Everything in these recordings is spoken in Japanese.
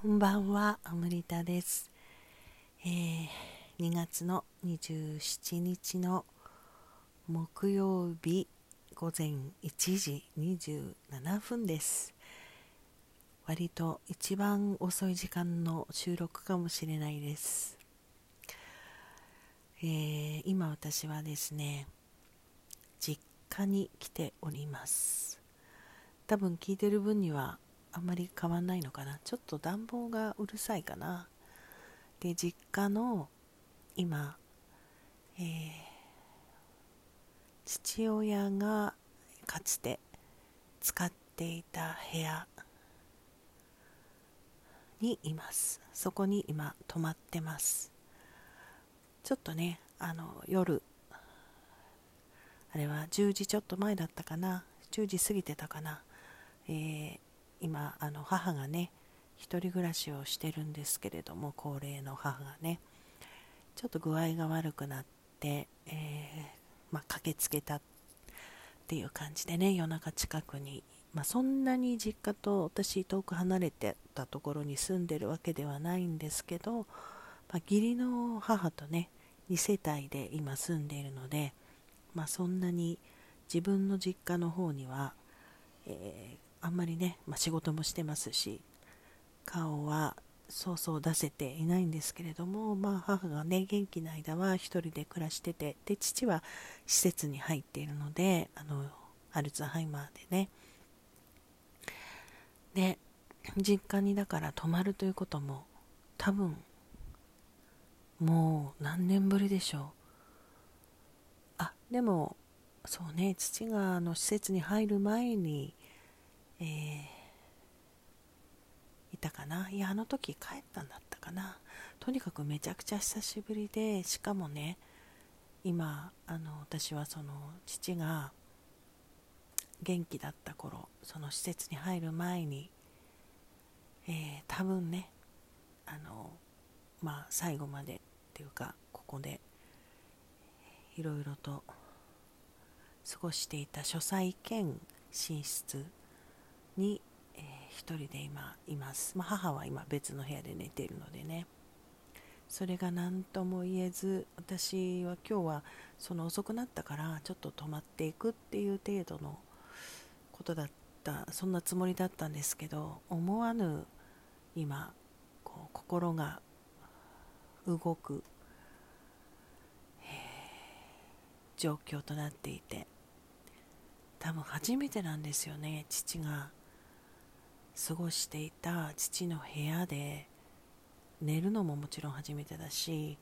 こんばんは、アムリタです。えー、2月の27日の木曜日午前1時27分です。割と一番遅い時間の収録かもしれないです。えー、今私はですね、実家に来ております。多分聞いてる分にはあんまり変わんないのかな。ちょっと暖房がうるさいかな。で実家の今、えー、父親がかつて使っていた部屋にいます。そこに今泊まってます。ちょっとねあの夜あれは10時ちょっと前だったかな。10時過ぎてたかな、えー、今あの母がね一人暮らしをしてるんですけれども高齢の母がね。ちょっと具合が悪くなって、えー、まあ、駆けつけたっていう感じでね夜中近くに、まあ、そんなに実家と私遠く離れてたところに住んでるわけではないんですけど、まあ、義理の母とね2世帯で今住んでいるので、ま、そんなに自分の実家の方には、えーあんまりね、まあ、仕事もしてますし顔はそうそう出せていないんですけれども、まあ、母がね元気な間は1人で暮らしててで父は施設に入っているのであのアルツハイマーでね。で実家にだから泊まるということも多分もう何年ぶりでしょう。あでもそうね父があの施設に入る前にえー、いたかな？いやあの時帰ったんだったかな？とにかくめちゃくちゃ久しぶりでしかもね今あの私はその父が元気だった頃その施設に入る前に、えー、多分ねあのまあ最後までっていうかここでいろいろと過ごしていた書斎兼寝室に、えー、一人で今います、まあ、母は今別の部屋で寝ているのでね。それが何とも言えず私は今日はその遅くなったからちょっと泊まっていくっていう程度のことだった。そんなつもりだったんですけど思わぬ今こう心が動く、状況となっていて。多分初めてなんですよね父が。過ごしていた父の部屋で寝るのももちろん初めてだし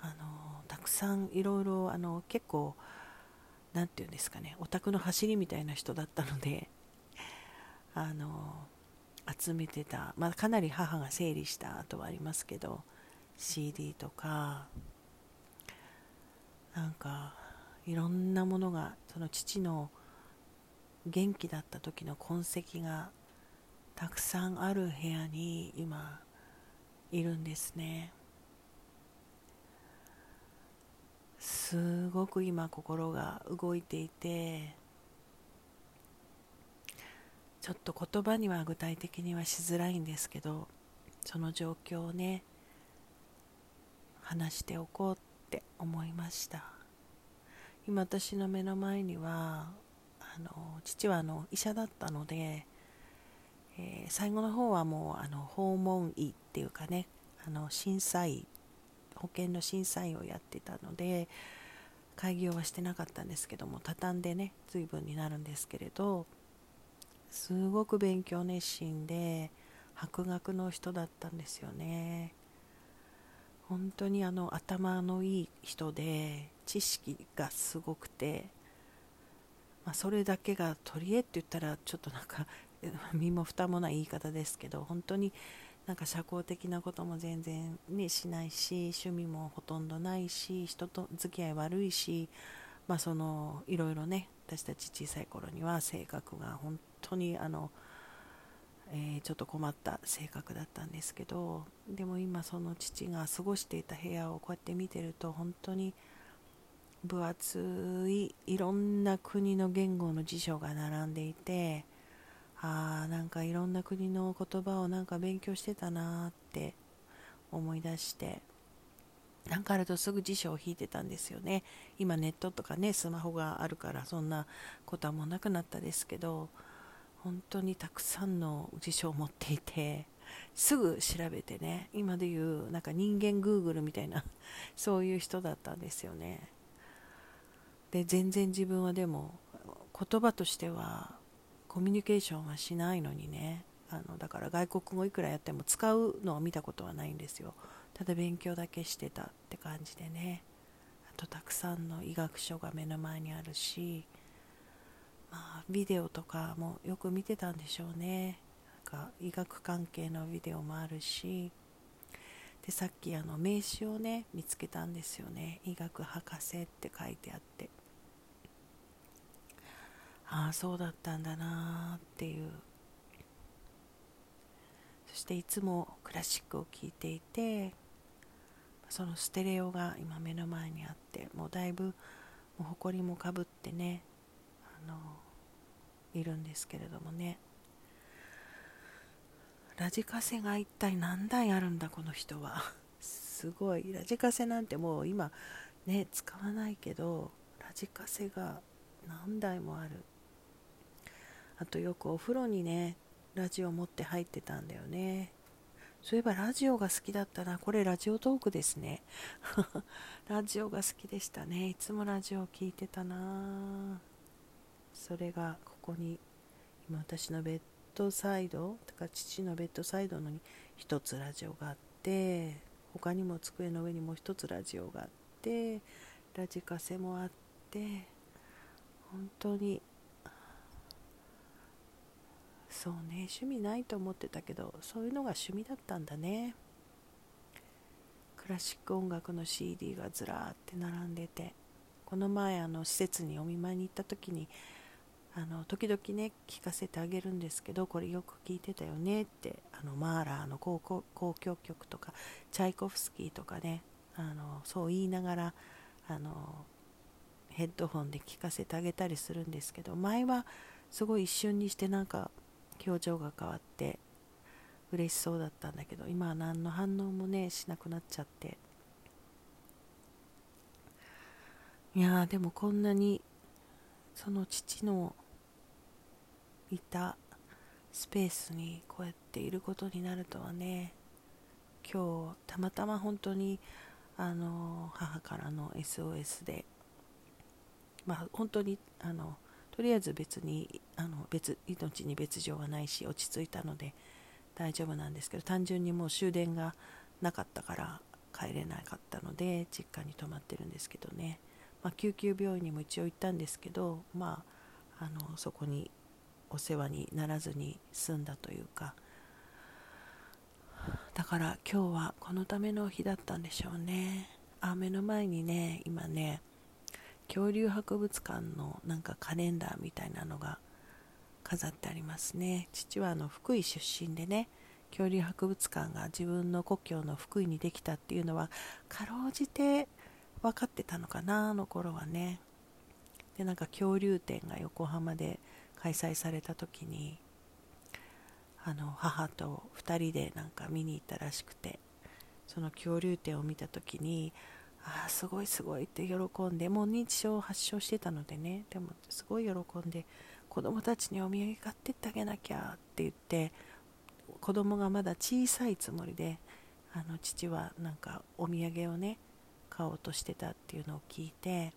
あのたくさんいろいろあの結構何て言うんですかねオタクの走りみたいな人だったので あの集めてた、まあ、かなり母が整理した後はありますけど CD とかなんかいろんなものがその父の元気だった時の痕跡がたくさんある部屋に今いるんですね。すごく今心が動いていてちょっと言葉には具体的にはしづらいんですけどその状況をね話しておこうって思いました。今私の目の前にはあの父はあの医者だったのでえー、最後の方はもうあの訪問医っていうかねあの審査医保険の審査員をやってたので開業はしてなかったんですけども畳んでね随分になるんですけれどすごく勉強熱心で博学の人だったんですよね。本当にあの頭のいい人で知識がすごくて、まあ、それだけが取り柄って言ったらちょっとなんか 身も蓋もない言い方ですけど本当になんか社交的なことも全然、ね、しないし趣味もほとんどないし人と付き合い悪いし、まあ、そのいろいろね私たち小さい頃には性格が本当にあの、えー、ちょっと困った性格だったんですけどでも今その父が過ごしていた部屋をこうやって見てると本当に分厚いいろんな国の言語の辞書が並んでいてあなんかいろんな国の言葉をなんか勉強してたなって思い出してなんかあるとすぐ辞書を引いてたんですよね。今ネットとかねスマホがあるからそんなことはもうなくなったですけど本当にたくさんの辞書を持っていてすぐ調べてね今で言うなんか人間グーグルみたいなそういう人だったんですよね。で全然自分はでも言葉としてはコミュニケーションはしないのにね。あのだから外国語いくらやっても使うのを見たことはないんですよ。ただ勉強だけしてたって感じでね。あとたくさんの医学書が目の前にあるしまあビデオとかもよく見てたんでしょうね。なんか医学関係のビデオもあるし。でさっきあの名刺をね見つけたんですよね。医学博士って書いてあって。そうだったんだなっていう。そしていつもクラシックを聴いていてそのステレオが今目の前にあってもうだいぶもう埃もかぶってねあのいるんですけれどもね。ラジカセが一体何台あるんだこの人は。すごい。ラジカセなんてもう今ね使わないけどラジカセが何台もある。あとよくお風呂にねラジオ持って入ってたんだよね。そういえばラジオが好きだったな。これラジオトークですね。ラジオが好きでしたね。いつもラジオを聞いてたな。それがここに今私のベッドサイドとか父のベッドサイドのに一つラジオがあって他にも机の上にもう一つラジオがあってラジカセもあって本当にそうね趣味ないと思ってたけどそういうのが趣味だったんだね。クラシック音楽の CD がずらーって並んでてこの前あの施設にお見舞いに行った時にあの時々ね聞かせてあげるんですけどこれよく聞いてたよねってあのマーラーの交響曲とかチャイコフスキーとかねあのそう言いながらあのヘッドホンで聞かせてあげたりするんですけど前はすごい一瞬にしてなんか表情が変わって嬉しそうだったんだけど今は何の反応もねしなくなっちゃって。いやでもこんなにその父のいたスペースにこうやっていることになるとはね今日たまたま本当にあの母からの SOS でまあ本当にあのとりあえず別にあの別命に別状はないし落ち着いたので大丈夫なんですけど単純にもう終電がなかったから帰れなかったので実家に泊まってるんですけどね、まあ、救急病院にも一応行ったんですけど、まあ、あのそこにお世話にならずに済んだというか。だから今日はこのための日だったんでしょうね。あ目の前にね今ね恐竜博物館のなんかカレンダーみたいなのが飾ってありますね。父はあの福井出身でね恐竜博物館が自分の故郷の福井にできたっていうのはかろうじて分かってたのかなあの頃はね。でなんか恐竜展が横浜で開催された時にあの母と2人でなんか見に行ったらしくてその恐竜展を見た時にああすごいすごいって喜んでもう認知症を発症してたのでね。でもすごい喜んで子供たちにお土産買ってってあげなきゃって言って子供がまだ小さいつもりであの父はなんかお土産をね買おうとしてたっていうのを聞いて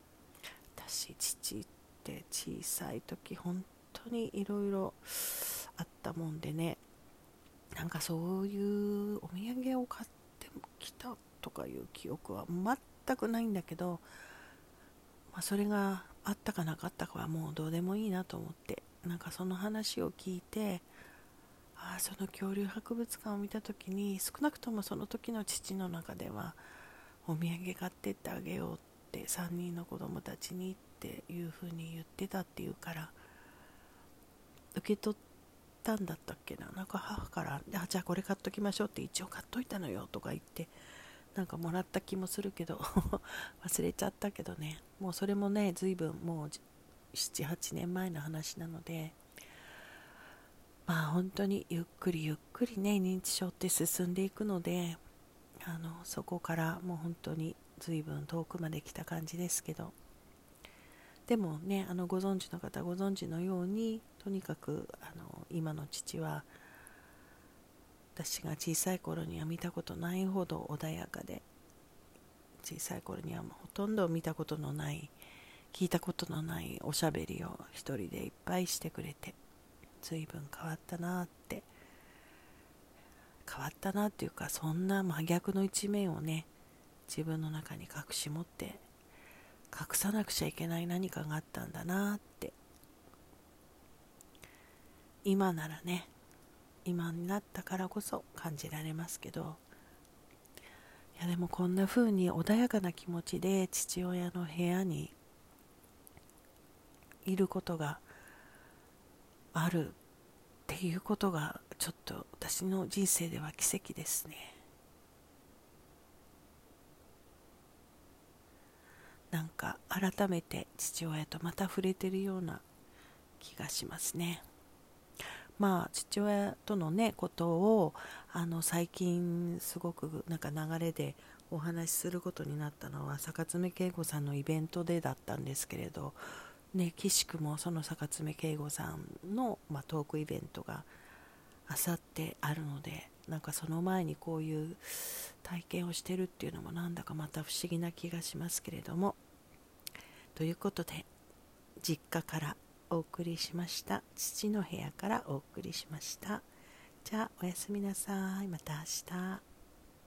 私父って小さい時本当にいろいろあったもんでねなんかそういうお土産を買ってきたとかいう記憶は全くないんだけど、まあ、それがあったかなかったかはもうどうでもいいなと思ってなんかその話を聞いてああその恐竜博物館を見た時に少なくともその時の父の中ではお土産買ってってあげようって3人の子供たちにっていう風に言ってたっていうから受け取ったんだったっけな。なんか母からあじゃあこれ買っときましょうって一応買っといたのよとか言ってなんかもらった気もするけど 忘れちゃったけどね。もうそれもね随分もう78年前の話なのでまあ本当にゆっくりゆっくりね認知症って進んでいくのであのそこからもう本当に随分遠くまで来た感じですけど。でもねあのご存知の方ご存知のようにとにかくあの今の父は私が小さい頃には見たことないほど穏やかで小さい頃にはもうほとんど見たことのない聞いたことのないおしゃべりを一人でいっぱいしてくれて随分変わったなって変わったなっていうかそんな真逆の一面をね自分の中に隠し持って隠さなくちゃいけない何かがあったんだなって。今ならね今になったからこそ感じられますけど。いやでもこんな風に穏やかな気持ちで父親の部屋にいることがあるっていうことがちょっと私の人生では奇跡ですね。なんか改めて父親とまた触れてるような気がしますね。まあ父親とのねことをあの最近すごくなんか流れでお話しすることになったのは坂爪慶吾さんのイベントでだったんですけれどね、岸くもその坂爪慶吾さんの、まあ、トークイベントがあさってあるのでなんかその前にこういう体験をしてるっていうのもなんだかまた不思議な気がしますけれども。ということで実家からお送りしました。父の部屋からお送りしました。じゃあおやすみなさい。また明日。